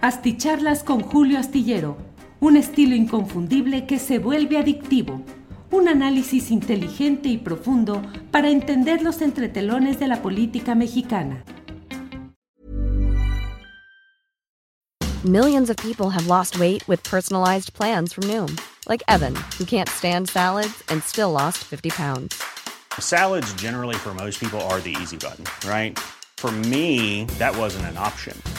Asticharlas con Julio Astillero, un estilo inconfundible que se vuelve adictivo. Un análisis inteligente y profundo para entender los entretelones de la política mexicana. Millions of people have lost weight with personalized plans from Noom, like Evan, who can't stand salads and still lost 50 pounds. Salads, generally, for most people, are the easy button, right? For me, that wasn't an option.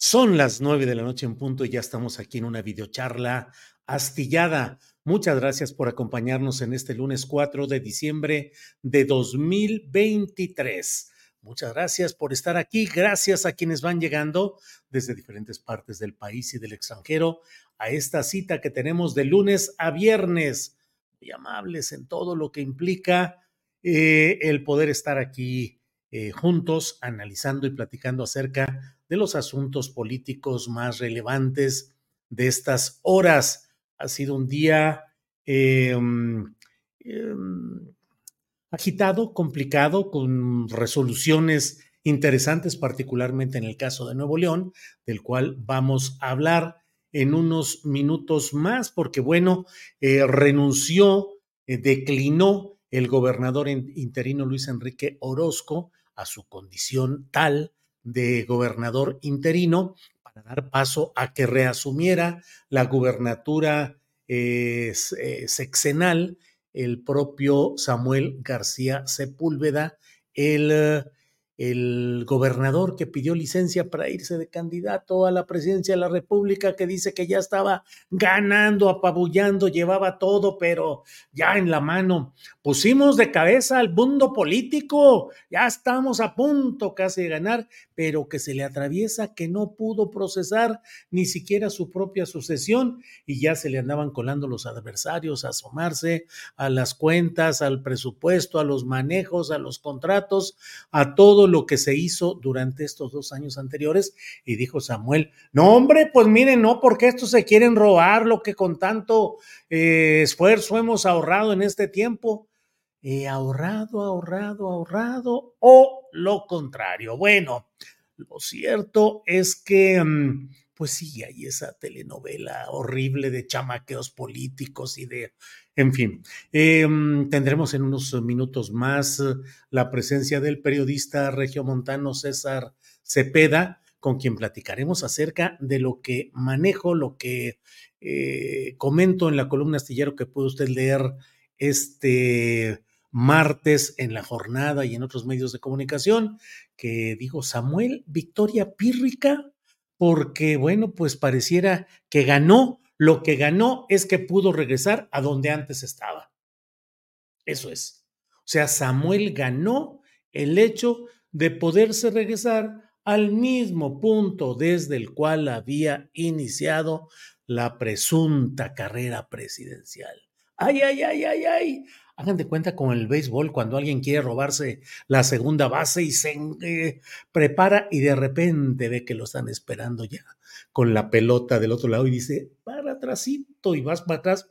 Son las nueve de la noche en punto y ya estamos aquí en una videocharla astillada. Muchas gracias por acompañarnos en este lunes 4 de diciembre de 2023. Muchas gracias por estar aquí. Gracias a quienes van llegando desde diferentes partes del país y del extranjero a esta cita que tenemos de lunes a viernes. Muy amables en todo lo que implica eh, el poder estar aquí eh, juntos analizando y platicando acerca de los asuntos políticos más relevantes de estas horas. Ha sido un día em, em, agitado, complicado, con resoluciones interesantes, particularmente en el caso de Nuevo León, del cual vamos a hablar en unos minutos más, porque bueno, eh, renunció, eh, declinó el gobernador interino Luis Enrique Orozco a su condición tal de gobernador interino para dar paso a que reasumiera la gubernatura eh, eh, sexenal el propio Samuel García Sepúlveda, el el gobernador que pidió licencia para irse de candidato a la presidencia de la República, que dice que ya estaba ganando, apabullando, llevaba todo, pero ya en la mano. Pusimos de cabeza al mundo político, ya estamos a punto casi de ganar, pero que se le atraviesa que no pudo procesar ni siquiera su propia sucesión y ya se le andaban colando los adversarios a asomarse a las cuentas, al presupuesto, a los manejos, a los contratos, a todo lo que se hizo durante estos dos años anteriores. Y dijo Samuel, no hombre, pues miren, no, porque estos se quieren robar lo que con tanto eh, esfuerzo hemos ahorrado en este tiempo. Ahorrado, ahorrado, ahorrado, o lo contrario. Bueno, lo cierto es que, mm, pues sí, hay esa telenovela horrible de chamaqueos políticos y de en fin, em, tendremos en unos minutos más eh, la presencia del periodista regiomontano César Cepeda, con quien platicaremos acerca de lo que manejo, lo que eh, comento en la columna astillero que puede usted leer este martes en la jornada y en otros medios de comunicación, que digo Samuel Victoria Pírrica, porque bueno, pues pareciera que ganó lo que ganó es que pudo regresar a donde antes estaba. Eso es. O sea, Samuel ganó el hecho de poderse regresar al mismo punto desde el cual había iniciado la presunta carrera presidencial. Ay, ay, ay, ay, ay. Hagan de cuenta con el béisbol cuando alguien quiere robarse la segunda base y se eh, prepara y de repente ve que lo están esperando ya con la pelota del otro lado y dice, para atrásito y vas para atrás.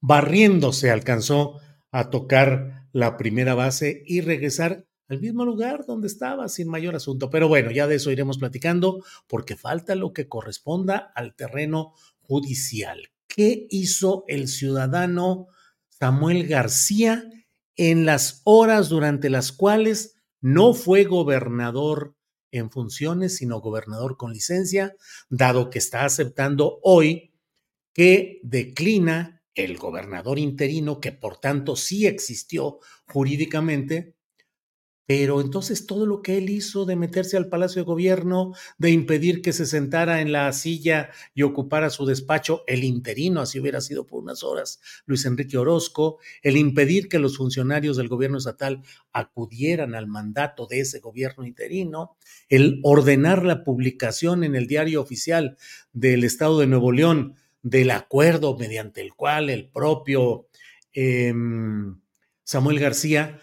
Barriéndose alcanzó a tocar la primera base y regresar al mismo lugar donde estaba sin mayor asunto. Pero bueno, ya de eso iremos platicando porque falta lo que corresponda al terreno judicial. ¿Qué hizo el ciudadano Samuel García en las horas durante las cuales no fue gobernador en funciones, sino gobernador con licencia, dado que está aceptando hoy que declina el gobernador interino, que por tanto sí existió jurídicamente, pero entonces todo lo que él hizo de meterse al Palacio de Gobierno, de impedir que se sentara en la silla y ocupara su despacho, el interino, así hubiera sido por unas horas, Luis Enrique Orozco, el impedir que los funcionarios del gobierno estatal acudieran al mandato de ese gobierno interino, el ordenar la publicación en el diario oficial del Estado de Nuevo León del acuerdo mediante el cual el propio eh, Samuel García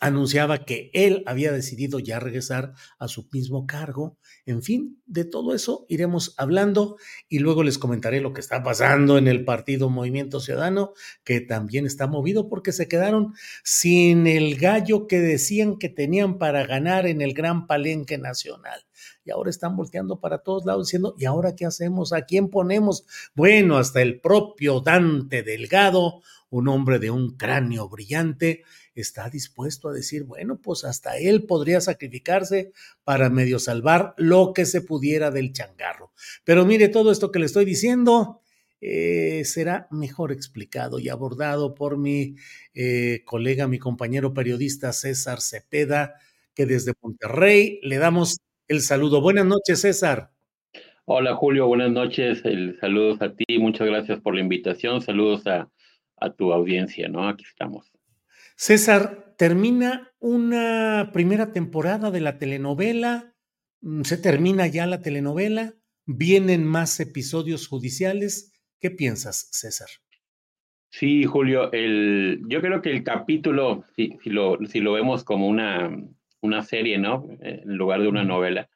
anunciaba que él había decidido ya regresar a su mismo cargo. En fin, de todo eso iremos hablando y luego les comentaré lo que está pasando en el partido Movimiento Ciudadano, que también está movido porque se quedaron sin el gallo que decían que tenían para ganar en el gran palenque nacional. Y ahora están volteando para todos lados diciendo, ¿y ahora qué hacemos? ¿A quién ponemos? Bueno, hasta el propio Dante Delgado, un hombre de un cráneo brillante, está dispuesto a decir, bueno, pues hasta él podría sacrificarse para medio salvar lo que se pudiera del changarro. Pero mire, todo esto que le estoy diciendo eh, será mejor explicado y abordado por mi eh, colega, mi compañero periodista César Cepeda, que desde Monterrey le damos el saludo. Buenas noches, César. Hola, Julio, buenas noches. El, saludos a ti, muchas gracias por la invitación. Saludos a, a tu audiencia, ¿no? Aquí estamos. César, termina una primera temporada de la telenovela, mm, se termina ya la telenovela, vienen más episodios judiciales. ¿Qué piensas, César? Sí, Julio, el, yo creo que el capítulo, si, si, lo, si lo vemos como una, una serie, ¿no? En lugar de una novela,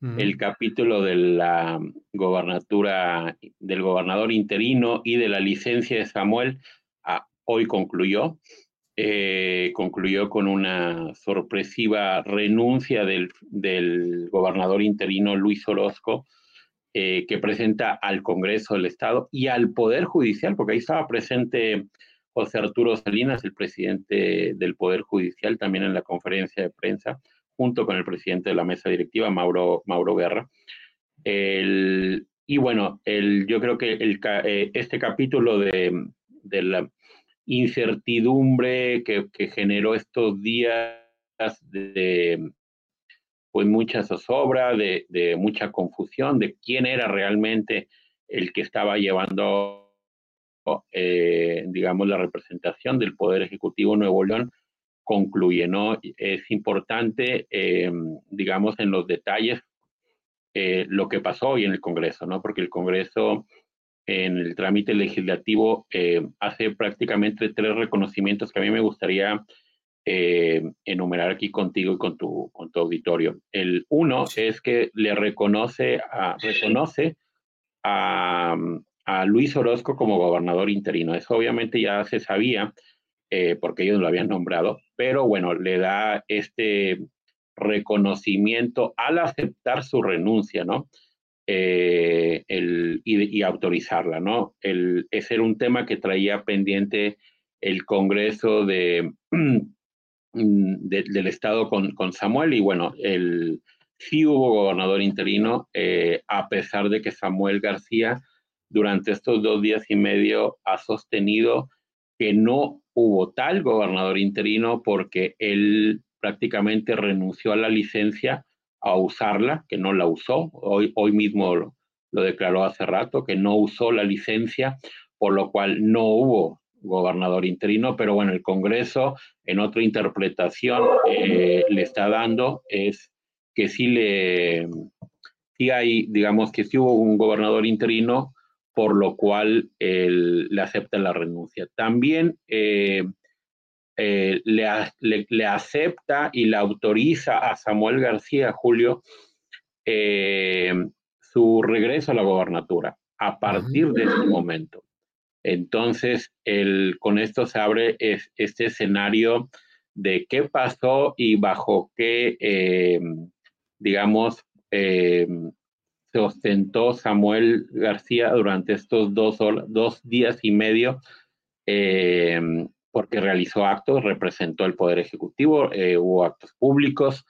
el capítulo de la gobernatura, del gobernador interino y de la licencia de Samuel, ah, hoy concluyó. Eh, concluyó con una sorpresiva renuncia del, gobernador interino Luis Orozco, eh, que presenta al Congreso del Estado y al Poder Judicial, porque ahí estaba presente José Arturo Salinas, el presidente del Poder Judicial, también en la conferencia de prensa, junto con el presidente de la mesa directiva, Mauro, Mauro Guerra. y bueno, el, yo creo que eh, este capítulo de, de la incertidumbre que, generó estos días de pues mucha zozobra, de, de, mucha confusión de quién era realmente el que estaba llevando, eh, digamos, la representación del Poder Ejecutivo Nuevo León, concluye, ¿no? Es importante, eh, digamos, en los detalles eh, lo que pasó hoy en el Congreso, ¿no? Porque el Congreso en el trámite legislativo hace prácticamente tres reconocimientos que a mí me gustaría enumerar aquí contigo y con tu, con tu auditorio. El uno es que le reconoce a, reconoce a, a, Luis Orozco como gobernador interino. Eso obviamente ya se sabía eh, porque ellos lo habían nombrado, pero bueno, le da este reconocimiento al aceptar su renuncia, ¿no? Eh, el, y, autorizarla, ¿no? El, ese era un tema que traía pendiente el Congreso de, del Estado con, con, Samuel y bueno, el, sí hubo gobernador interino, eh, a pesar de que Samuel García durante estos dos días y medio ha sostenido que no hubo tal gobernador interino porque él prácticamente renunció a la licencia a usarla, que no la usó. Hoy, hoy mismo lo, declaró hace rato, que no usó la licencia, por lo cual no hubo gobernador interino, pero bueno, el Congreso en otra interpretación eh, le está dando es que sí le, sí hay, digamos que sí hubo un gobernador interino, por lo cual le acepta la renuncia. También eh, eh, le, acepta y le autoriza a Samuel García Julio eh, su regreso a la gobernatura a partir de ese momento. Entonces, el, con esto se abre este escenario de qué pasó y bajo qué, digamos, se ostentó Samuel García durante estos dos, dos días y medio porque realizó actos, representó el Poder Ejecutivo, eh, hubo actos públicos,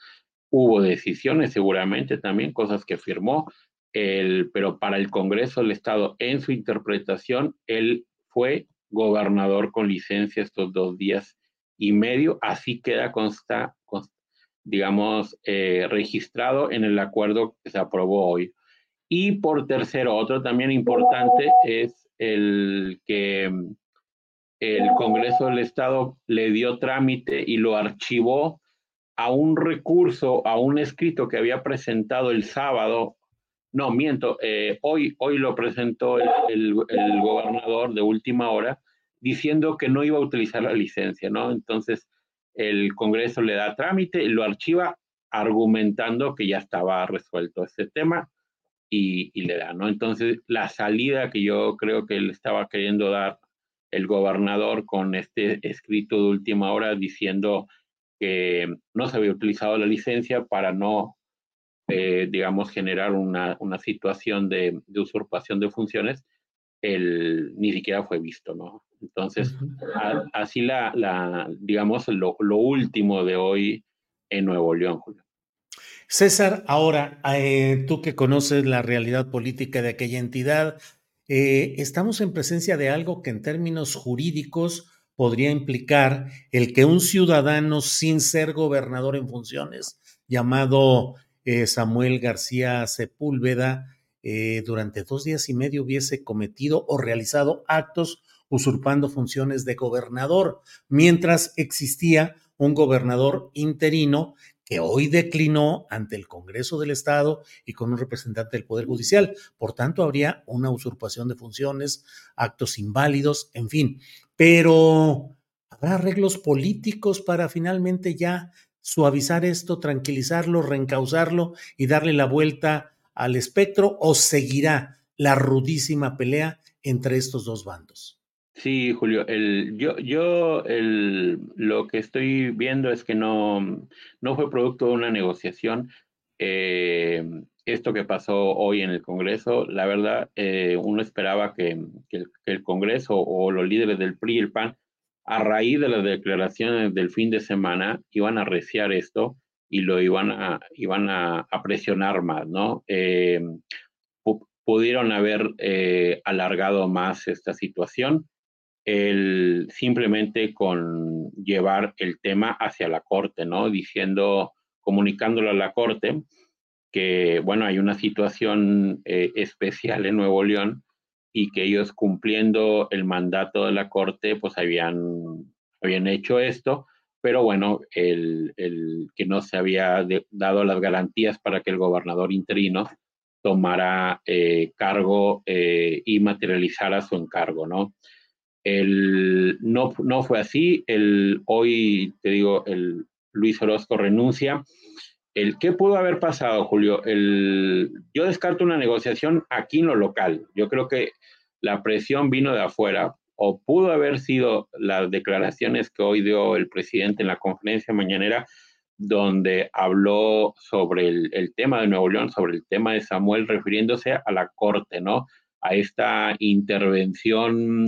hubo decisiones seguramente también, cosas que firmó, el, pero para el Congreso del Estado, en su interpretación, él fue gobernador con licencia estos dos días y medio. Así queda consta, digamos, eh, registrado en el acuerdo que se aprobó hoy. Y por tercero, otro también importante es el que el Congreso del Estado le dio trámite y lo archivó a un recurso, a un escrito que había presentado el sábado. No, miento, eh, hoy, hoy lo presentó el, el, gobernador de última hora diciendo que no iba a utilizar la licencia, ¿no? Entonces, el Congreso le da trámite y lo archiva argumentando que ya estaba resuelto ese tema y, y, le da, ¿no? Entonces, la salida que yo creo que él estaba queriendo dar el gobernador con este escrito de última hora diciendo que no se había utilizado la licencia para no, eh, digamos, generar una, una situación de, de, usurpación de funciones, el, ni siquiera fue visto, ¿no? Entonces, a, así la, la digamos, lo, lo, último de hoy en Nuevo León, Julio. César, ahora, eh, tú que conoces la realidad política de aquella entidad, eh, estamos en presencia de algo que en términos jurídicos podría implicar el que un ciudadano sin ser gobernador en funciones, llamado eh, Samuel García Sepúlveda, durante dos días y medio hubiese cometido o realizado actos usurpando funciones de gobernador, mientras existía un gobernador interino que hoy declinó ante el Congreso del Estado y con un representante del Poder Judicial. Por tanto, habría una usurpación de funciones, actos inválidos, en fin. Pero habrá arreglos políticos para finalmente ya suavizar esto, tranquilizarlo, reencauzarlo y darle la vuelta al espectro o seguirá la rudísima pelea entre estos dos bandos. Sí, Julio, el, yo, yo lo que estoy viendo es que no, fue producto de una negociación. Eh, esto que pasó hoy en el Congreso, la verdad, eh, uno esperaba que, el, Congreso o los líderes del PRI y el PAN, a raíz de las declaraciones del fin de semana, iban a reciar esto y lo iban a, iban a presionar más, ¿no? Eh, pudieron haber eh, alargado más esta situación simplemente con llevar el tema hacia la corte, ¿no? Diciendo, comunicándolo a la corte que, bueno, hay una situación eh, especial en Nuevo León y que ellos cumpliendo el mandato de la corte, pues habían, habían hecho esto, pero bueno, el, el que no se había dado las garantías para que el gobernador interino tomara eh, cargo eh, y materializara su encargo, ¿no? No, no fue así. El, hoy, te digo, el Luis Orozco renuncia. El, ¿Qué pudo haber pasado, Julio? El, yo descarto una negociación aquí en lo local. Yo creo que la presión vino de afuera o pudo haber sido las declaraciones que hoy dio el presidente en la conferencia mañanera, donde habló sobre el, el tema de Nuevo León, sobre el tema de Samuel, refiriéndose a la corte, ¿no? A esta intervención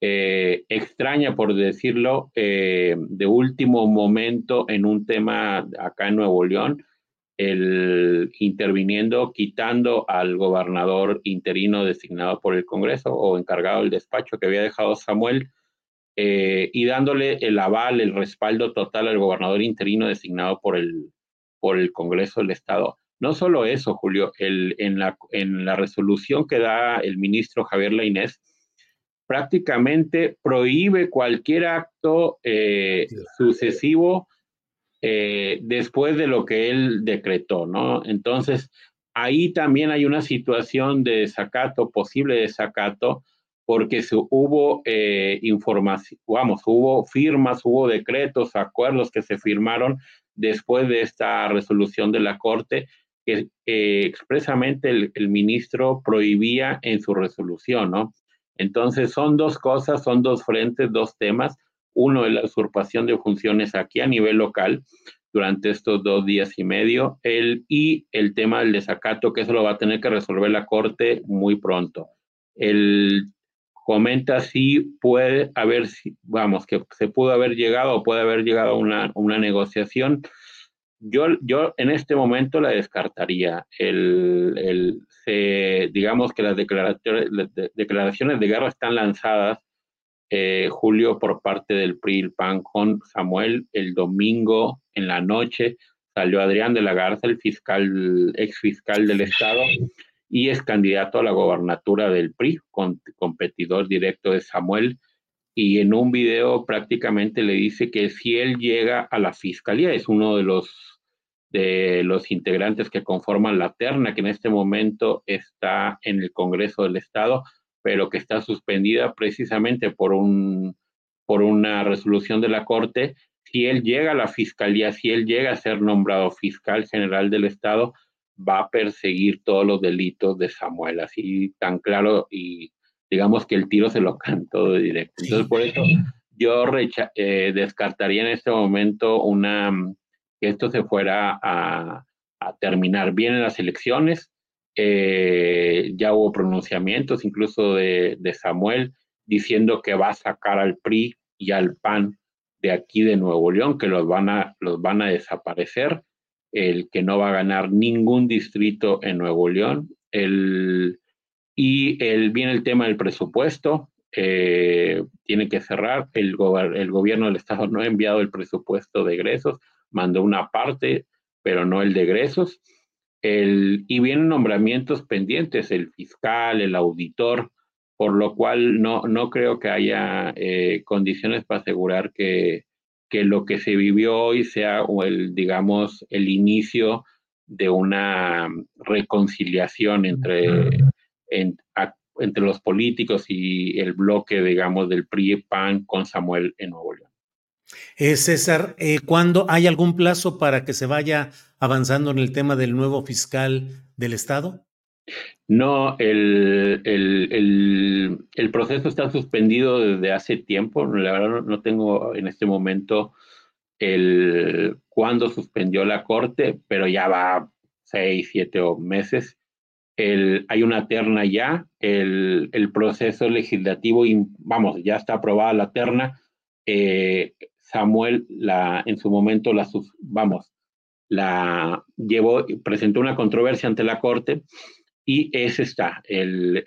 eh, extraña, por decirlo, eh, de último momento en un tema acá en Nuevo León, el interviniendo, quitando al gobernador interino designado por el Congreso o encargado del despacho que había dejado Samuel, eh, y dándole el aval, el respaldo total al gobernador interino designado por el, por el Congreso del Estado. No solo eso, Julio, en, la, en la resolución que da el ministro Javier Lainés, prácticamente prohíbe cualquier acto eh, sucesivo eh, después de lo que él decretó, ¿no? Entonces, ahí también hay una situación de desacato, posible desacato, porque hubo eh, información, vamos, hubo firmas, hubo decretos, acuerdos que se firmaron después de esta resolución de la Corte que expresamente el, el ministro prohibía en su resolución, ¿no? Entonces son dos cosas, son dos frentes, dos temas. Uno es la usurpación de funciones aquí a nivel local durante estos dos días y medio, el, y el tema del desacato, que eso lo va a tener que resolver la Corte muy pronto. El comenta si puede haber, vamos, que se pudo haber llegado o puede haber llegado a una, una negociación yo, yo en este momento la descartaría. El, el digamos que las declaraciones, de, declaraciones de guerra están lanzadas eh, Julio, por parte del PRI el PAN con Samuel. El domingo en la noche salió Adrián de la Garza, el fiscal, ex fiscal del Estado, y es candidato a la gobernatura del PRI, competidor directo de Samuel. Y en un video prácticamente le dice que si él llega a la fiscalía, es uno de los de los integrantes que conforman la terna, que en este momento está en el Congreso del Estado, pero que está suspendida precisamente por, un, por una resolución de la Corte. Si él llega a la Fiscalía, si él llega a ser nombrado fiscal general del Estado, va a perseguir todos los delitos de Samuel, así tan claro y digamos que el tiro se lo cantó de directo. Entonces, por eso yo eh, descartaría en este momento una que esto se fuera a, terminar bien en las elecciones. Eh, ya hubo pronunciamientos incluso de, Samuel diciendo que va a sacar al PRI y al PAN de aquí de Nuevo León, que los van a, los van a desaparecer, el que no va a ganar ningún distrito en Nuevo León. El, y el, viene el tema del presupuesto, eh, tiene que cerrar, el, el gobierno del Estado no ha enviado el presupuesto de egresos, mandó una parte, pero no el de egresos. El, y vienen nombramientos pendientes, el fiscal, el auditor, por lo cual no, no creo que haya eh, condiciones para asegurar que, que, lo que se vivió hoy sea el, digamos, el inicio de una reconciliación entre, entre los políticos y el bloque, digamos, del PRI-PAN con Samuel en Nuevo León. Eh, César, eh, ¿cuándo hay algún plazo para que se vaya avanzando en el tema del nuevo fiscal del Estado? No, el, el, proceso está suspendido desde hace tiempo. La verdad no, tengo en este momento el cuándo suspendió la Corte, pero ya va seis, siete meses. El, hay una terna ya, el, proceso legislativo, vamos, ya está aprobada la terna. Eh, Samuel la, en su momento la, vamos, la llevó, presentó una controversia ante la Corte y ese está, el,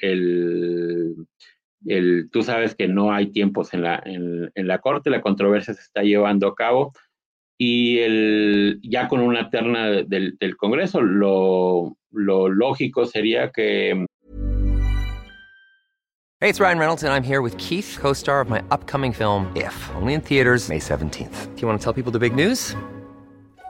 tú sabes que no hay tiempos en, la Corte, la controversia se está llevando a cabo y el, ya con una terna del, del Congreso, lo, lo lógico sería que Hey, it's Ryan Reynolds, and I'm here with Keith, co star of my upcoming film, If, only in theaters, May 17th. Do you want to tell people the big news?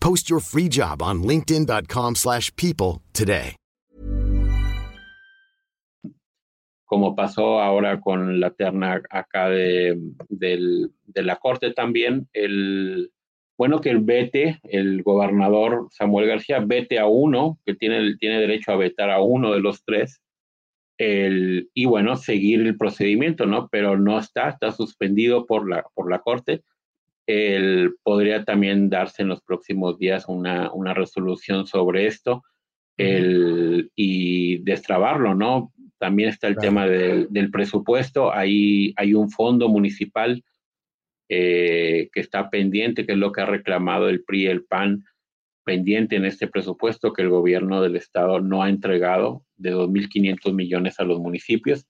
Post your free job on linkedin.com/people today. Como pasó ahora con la terna acá de, de, de la corte también, el bueno que el vete, el gobernador Samuel García, vete a uno, que tiene, tiene derecho a vetar a uno de los tres, el, y bueno, seguir el procedimiento, ¿no? Pero no está, está suspendido por la, por la Corte. El, podría también darse en los próximos días una, una resolución sobre esto el, y destrabarlo, ¿no? También está el tema del presupuesto, ahí hay un fondo municipal eh, que está pendiente, que es lo que ha reclamado el PRI el PAN, pendiente en este presupuesto que el gobierno del estado no ha entregado de 2.500 millones a los municipios.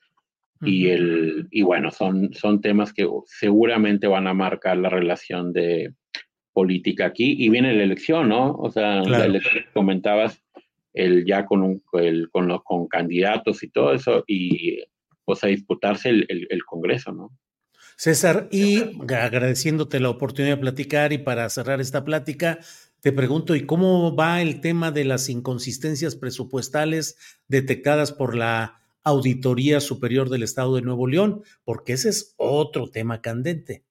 Y, el, y bueno, son, son temas que seguramente van a marcar la relación de política aquí. Y viene la elección, ¿no? O sea, la elección que comentabas, el, ya con, un, el, con, los, con candidatos y todo eso, y pues a disputarse el, el Congreso, ¿no? César, y agradeciéndote la oportunidad de platicar y para cerrar esta plática, Te pregunto, ¿y cómo va el tema de las inconsistencias presupuestales detectadas por la Auditoría Superior del Estado de Nuevo León? Porque ese es otro tema candente.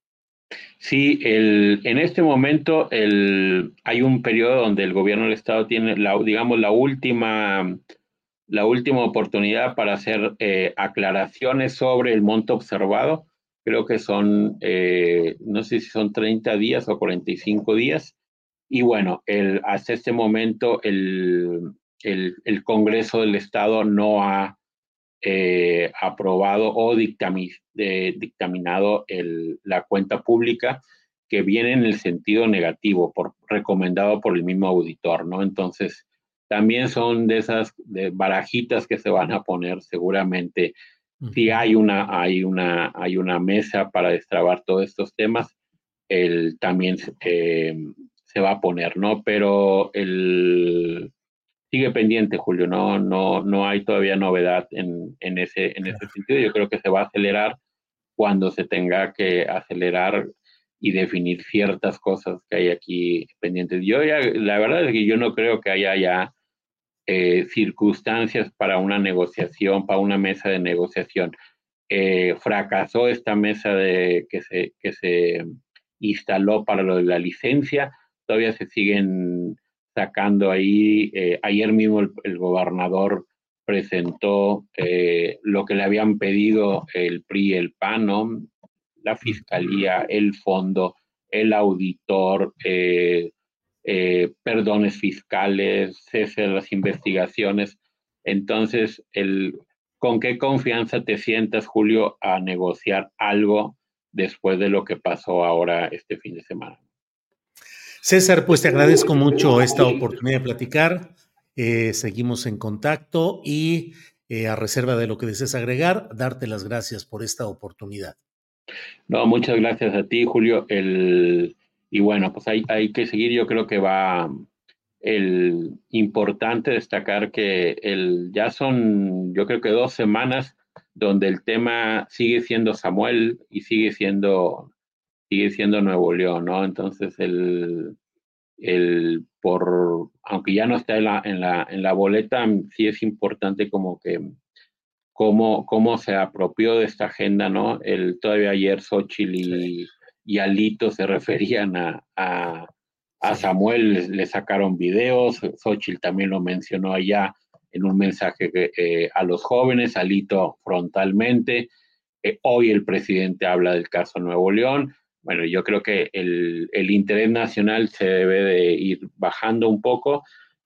Sí, el, en este momento el, hay un periodo donde el gobierno del Estado tiene, la, digamos, la última, la última oportunidad para hacer eh, aclaraciones sobre el monto observado. Creo que son, eh, no sé si son 30 días o 45 días y bueno, el, hasta este momento el, el, el Congreso del Estado no ha eh, aprobado o dictaminado el, la cuenta pública que viene en el sentido negativo, por, recomendado por el mismo auditor, ¿no? Entonces, también son de esas de barajitas que se van a poner seguramente. Si hay una, hay una, hay una mesa para destrabar todos estos temas, el, también eh, se va a poner, ¿no? Pero el, sigue pendiente, Julio, no, no, no hay todavía novedad en, en, ese, en ese sentido. Yo creo que se va a acelerar cuando se tenga que acelerar y definir ciertas cosas que hay aquí pendientes. Yo ya, la verdad es que yo no creo que haya ya eh, circunstancias para una negociación, para una mesa de negociación. Eh, fracasó esta mesa de, que, se, que se instaló para lo de la licencia todavía se siguen sacando ahí. Eh, ayer mismo el, gobernador presentó eh, lo que le habían pedido el PRI y el PAN, la fiscalía, el fondo, el auditor, eh, perdones fiscales, cese de las investigaciones. Entonces, el, ¿con qué confianza te sientas, Julio, a negociar algo después de lo que pasó ahora este fin de semana? César, pues te agradezco mucho esta oportunidad de platicar. Eh, seguimos en contacto y eh, a reserva de lo que desees agregar, darte las gracias por esta oportunidad. No, muchas gracias a ti, Julio. El, y bueno, pues hay, hay que seguir. Yo creo que va el importante destacar que el, ya son, yo creo que dos semanas donde el tema sigue siendo Samuel y sigue siendo sigue siendo Nuevo León, ¿no? Entonces, el, el por, aunque ya no está en la, en la, en la boleta, sí es importante como que cómo, cómo se apropió de esta agenda, ¿no? El, todavía ayer Xochitl y, y Alito se referían a, a, a Samuel, le, sacaron videos, Xochitl también lo mencionó allá en un mensaje eh, a los jóvenes, Alito frontalmente. Eh, hoy el presidente habla del caso Nuevo León bueno, yo creo que el, el, interés nacional se debe de ir bajando un poco.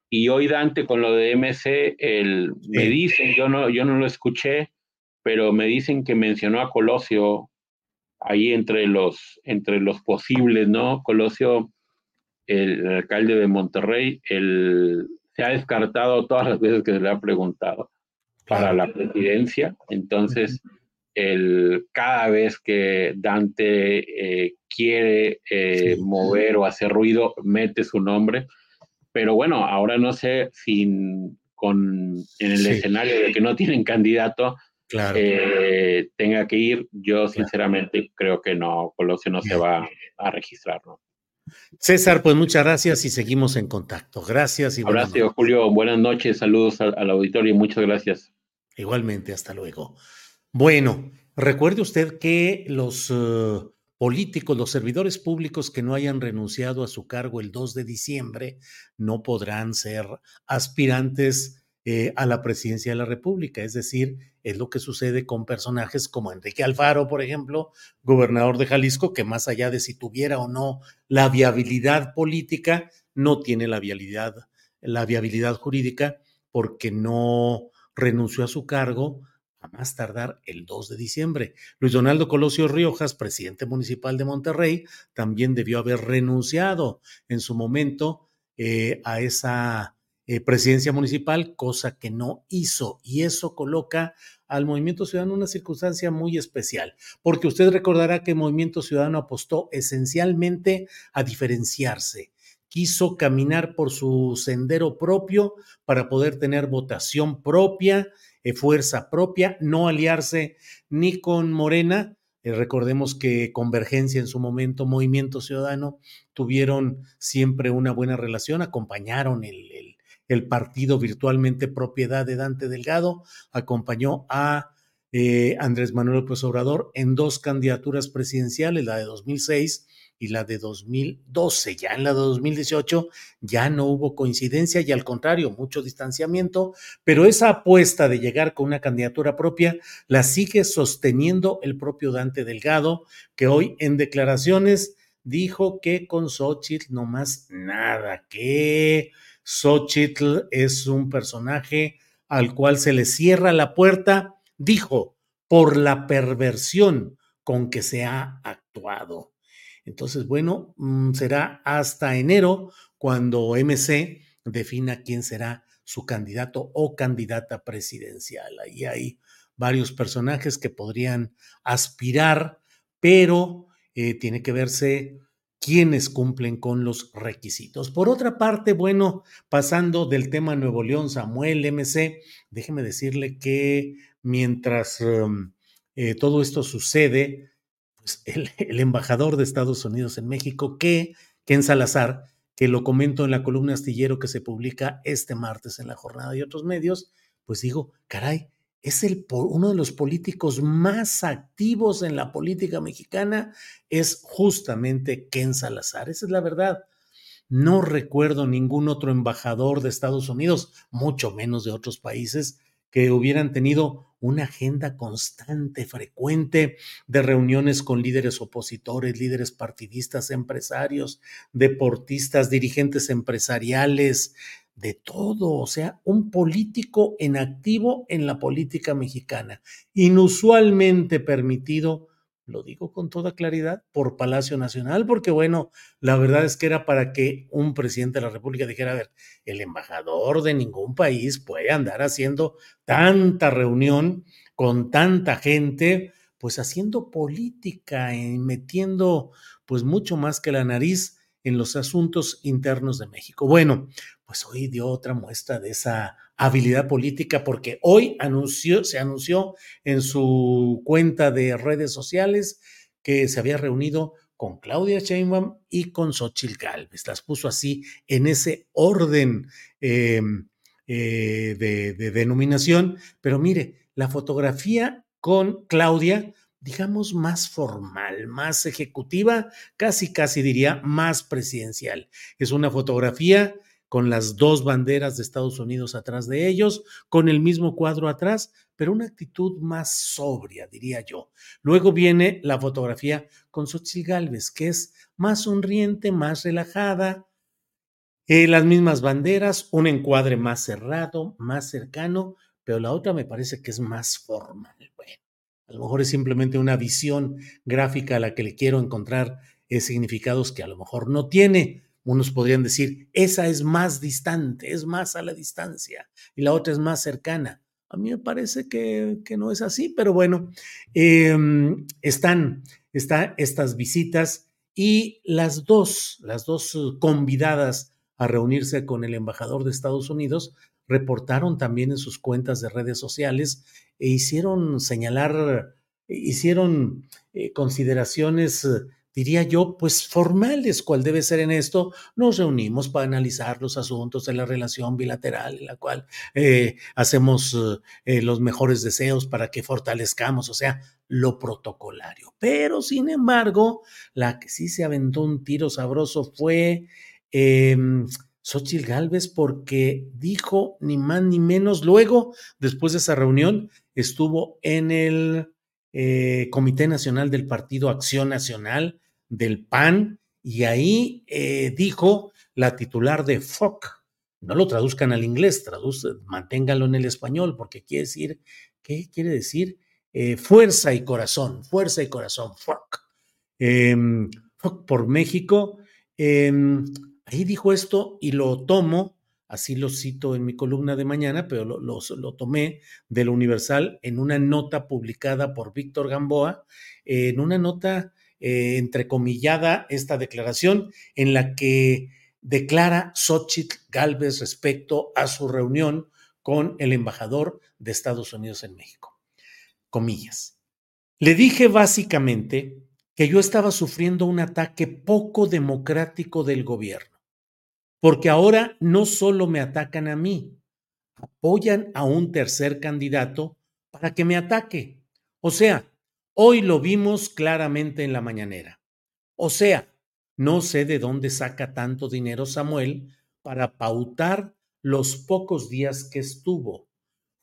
Y hoy Dante con lo de MC, el, me dicen, yo no, yo no lo escuché, pero me dicen que mencionó a Colosio ahí entre los, entre los posibles, ¿no? Colosio, el, alcalde de Monterrey, el, se ha descartado todas las veces que se le ha preguntado para la presidencia. Entonces, el, cada vez que Dante eh, quiere eh, mover o hacer ruido, mete su nombre. Pero bueno, ahora no sé si con, en el escenario de que no tienen candidato, eh, tenga que ir. Yo sinceramente creo que no, Colosio no se va a registrar. César, pues muchas gracias y seguimos en contacto. Gracias y Gracias, Julio. Buenas noches, saludos al, al auditorio y muchas gracias. Igualmente, hasta luego. Bueno, recuerde usted que los eh, políticos, los servidores públicos que no hayan renunciado a su cargo el 2 de diciembre no podrán ser aspirantes eh, a la presidencia de la República. Es decir, es lo que sucede con personajes como Enrique Alfaro, por ejemplo, gobernador de Jalisco, que más allá de si tuviera o no la viabilidad política, no tiene la viabilidad, la viabilidad jurídica porque no renunció a su cargo a más tardar el 2 de diciembre. Luis Donaldo Colosio Riojas, presidente municipal de Monterrey, también debió haber renunciado en su momento eh, a esa eh, presidencia municipal, cosa que no hizo. Y eso coloca al Movimiento Ciudadano en una circunstancia muy especial, porque usted recordará que el Movimiento Ciudadano apostó esencialmente a diferenciarse quiso caminar por su sendero propio para poder tener votación propia fuerza propia, no aliarse ni con Morena, Eh, recordemos que Convergencia en su momento, Movimiento Ciudadano, tuvieron siempre una buena relación, acompañaron el partido virtualmente propiedad de Dante Delgado, acompañó a eh, Andrés Manuel López Obrador en dos candidaturas presidenciales, la de 2006 y la de 2012. Ya en la de 2018 ya no hubo coincidencia y al contrario, mucho distanciamiento, pero esa apuesta de llegar con una candidatura propia la sigue sosteniendo el propio Dante Delgado, que hoy en declaraciones dijo que con Xochitl no más nada, que Xochitl es un personaje al cual se le cierra la puerta dijo, por la perversión con que se ha actuado. Entonces, bueno, mm, será hasta enero cuando MC defina quién será su candidato o candidata presidencial. Ahí hay varios personajes que podrían aspirar, pero eh, tiene que verse quiénes cumplen con los requisitos. Por otra parte, bueno, pasando del tema Nuevo León, Samuel MC, déjeme decirle que mientras um, eh, todo esto sucede, pues el, embajador de Estados Unidos en México, que Ken Salazar, que lo comento en la columna astillero que se publica este martes en la jornada y otros medios, pues digo, caray, es el, uno de los políticos más activos en la política mexicana, es justamente Ken Salazar. Esa es la verdad. No recuerdo ningún otro embajador de Estados Unidos, mucho menos de otros países, que hubieran tenido una agenda constante, frecuente de reuniones con líderes opositores, líderes partidistas, empresarios, deportistas, dirigentes empresariales, de todo, o sea, un político en activo en la política mexicana, inusualmente permitido lo digo con toda claridad, por Palacio Nacional, porque bueno, la verdad es que era para que un presidente de la República dijera, a ver, el embajador de ningún país puede andar haciendo tanta reunión con tanta gente, pues haciendo política y metiendo pues mucho más que la nariz en los asuntos internos de México. Bueno, pues hoy dio otra muestra de esa habilidad política porque hoy anunció, se anunció en su cuenta de redes sociales que se había reunido con Claudia Sheinbaum y con Xochitl Gálvez. Las puso así en ese orden eh, eh, de, de denominación. Pero mire, la fotografía con Claudia digamos, más formal, más ejecutiva, casi, casi diría más presidencial. Es una fotografía con las dos banderas de Estados Unidos atrás de ellos, con el mismo cuadro atrás, pero una actitud más sobria, diría yo. Luego viene la fotografía con Xochitl Galvez, que es más sonriente, más relajada, eh, las mismas banderas, un encuadre más cerrado, más cercano, pero la otra me parece que es más formal. A lo mejor es simplemente una visión gráfica a la que le quiero encontrar eh, significados que a lo mejor no tiene, unos podrían decir, esa es más distante, es más a la distancia, y la otra es más cercana. A mí me parece que, que no es así, pero bueno, eh, están, estas visitas y las dos, las dos convidadas a reunirse con el embajador de Estados Unidos reportaron también en sus cuentas de redes sociales e hicieron señalar, hicieron eh, consideraciones diría yo, pues formales, cual debe ser en esto, nos reunimos para analizar los asuntos de la relación bilateral en la cual eh, hacemos eh, los mejores deseos para que fortalezcamos, o sea, lo protocolario. Pero, sin embargo, la que sí se aventó un tiro sabroso fue eh, Xochitl Galvez porque dijo ni más ni menos, luego, después de esa reunión, estuvo en el eh, Comité Nacional del Partido Acción Nacional del PAN y ahí eh, dijo la titular de FOC, no lo traduzcan al inglés, traduce, manténgalo en el español porque quiere decir, ¿qué quiere decir? Eh, fuerza y corazón, fuerza y corazón, FOC. Eh, FOC por México. Em, ahí dijo esto y lo tomo así lo cito en mi columna de mañana, pero lo, lo, lo tomé de lo Universal en una nota publicada por Víctor Gamboa, en una nota eh, entrecomillada esta declaración en la que declara Xochitl Galvez respecto a su reunión con el embajador de Estados Unidos en México. Comillas. Le dije básicamente que yo estaba sufriendo un ataque poco democrático del gobierno, porque ahora no solo me atacan a mí, apoyan a un tercer candidato para que me ataque. O sea, hoy lo vimos claramente en la mañanera. O sea, no sé de dónde saca tanto dinero Samuel para pautar los pocos días que estuvo.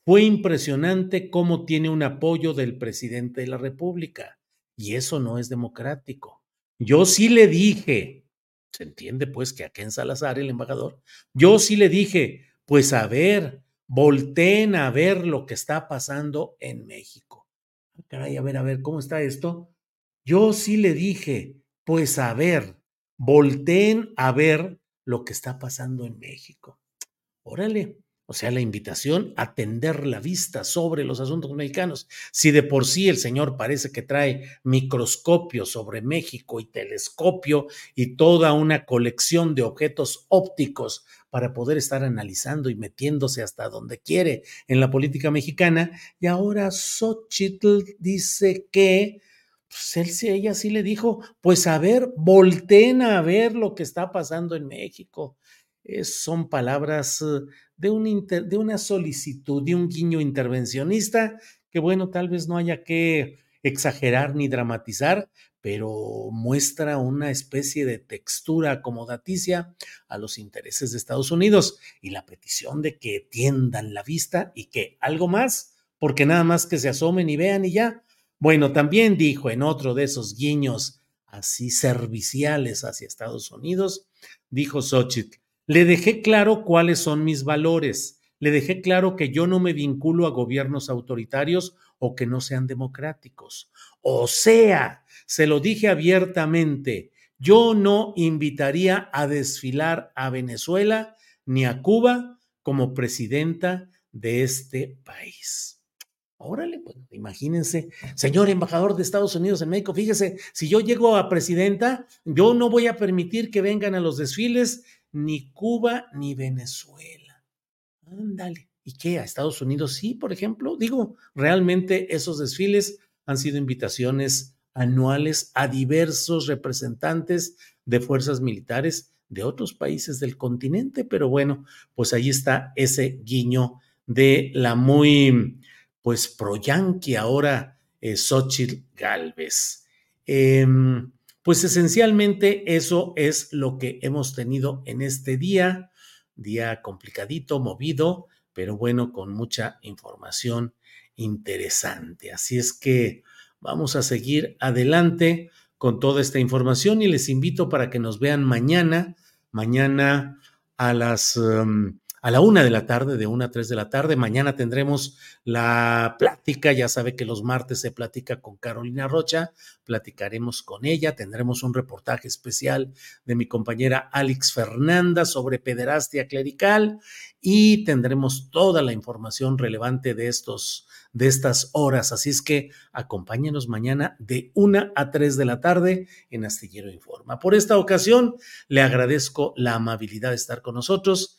Fue impresionante cómo tiene un apoyo del presidente de la República. Y eso no es democrático. Yo sí le dije, se entiende pues que a Ken Salazar, el embajador, yo sí le dije, pues a ver, volteen a ver lo que está pasando en México. Ah, caray, a ver, a ver, ¿cómo está esto? Yo sí le dije, pues a ver, volteen a ver lo que está pasando en México. Órale, o sea, la invitación a tender la vista sobre los asuntos mexicanos. Si de por sí el señor parece que trae microscopio sobre México y telescopio y toda una colección de objetos ópticos para poder estar analizando y metiéndose hasta donde quiere en la política mexicana, y ahora Xochitl dice que pues él, ella sí le dijo, pues a ver, volteen a ver lo que está pasando en México. son palabras eh, de, un de una solicitud, de un guiño intervencionista, que bueno, tal vez no haya que exagerar ni dramatizar, pero muestra una especie de textura acomodaticia a los intereses de Estados Unidos y la petición de que tiendan la vista y que algo más, porque nada más que se asomen y vean y ya. Bueno, también dijo en otro de esos guiños así serviciales hacia Estados Unidos, dijo Xochitl, le dejé claro cuáles son mis valores. Le dejé claro que yo no me vinculo a gobiernos autoritarios o que no sean democráticos. O sea, se lo dije abiertamente, yo no invitaría a desfilar a Venezuela ni a Cuba como presidenta de este país. Órale, pues imagínense, señor embajador de Estados Unidos en México, fíjese, si yo llego a presidenta, yo no voy a permitir que vengan a los desfiles ni Cuba ni Venezuela. Ándale. ¿Y qué? ¿A Estados Unidos sí, por ejemplo? Digo, realmente esos desfiles han sido invitaciones anuales a diversos representantes de fuerzas militares de otros países del continente, pero bueno, pues ahí está ese guiño de la muy, pues, pro-yanqui ahora, eh, Xochitl Galvez. Em, pues esencialmente eso es lo que hemos tenido en este día, día complicadito, movido, pero bueno, con mucha información interesante. Así es que vamos a seguir adelante con toda esta información y les invito para que nos vean mañana, mañana a las em, a la una de la tarde, de una a tres de la tarde. Mañana tendremos la plática. Ya sabe que los martes se platica con Carolina Rocha. Platicaremos con ella. Tendremos un reportaje especial de mi compañera Alex Fernanda sobre pederastia clerical y tendremos toda la información relevante de estos de estas horas. Así es que acompáñenos mañana de una a tres de la tarde en Astillero Informa. Por esta ocasión, le agradezco la amabilidad de estar con nosotros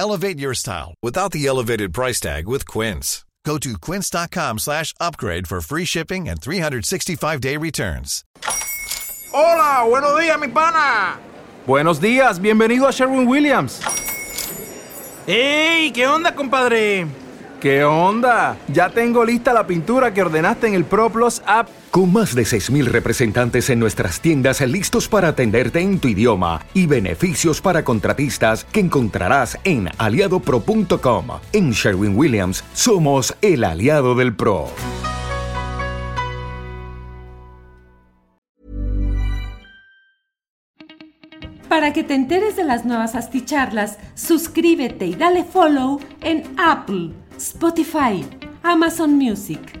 Elevate your style without the elevated price tag with Quince. Go to quince.com slash upgrade for free shipping and 365-day returns. Hola, buenos días, mi pana. Buenos días, bienvenido a Sherwin-Williams. ¡Ey! ¿Qué onda, compadre? ¿Qué onda? Ya tengo lista la pintura que ordenaste en el ProPlus app. Con más de 6.000 representantes en nuestras tiendas listos para atenderte en tu idioma y beneficios para contratistas que encontrarás en aliadopro.com. En Sherwin Williams somos el aliado del PRO. Para que te enteres de las nuevas asticharlas, suscríbete y dale follow en Apple, Spotify, Amazon Music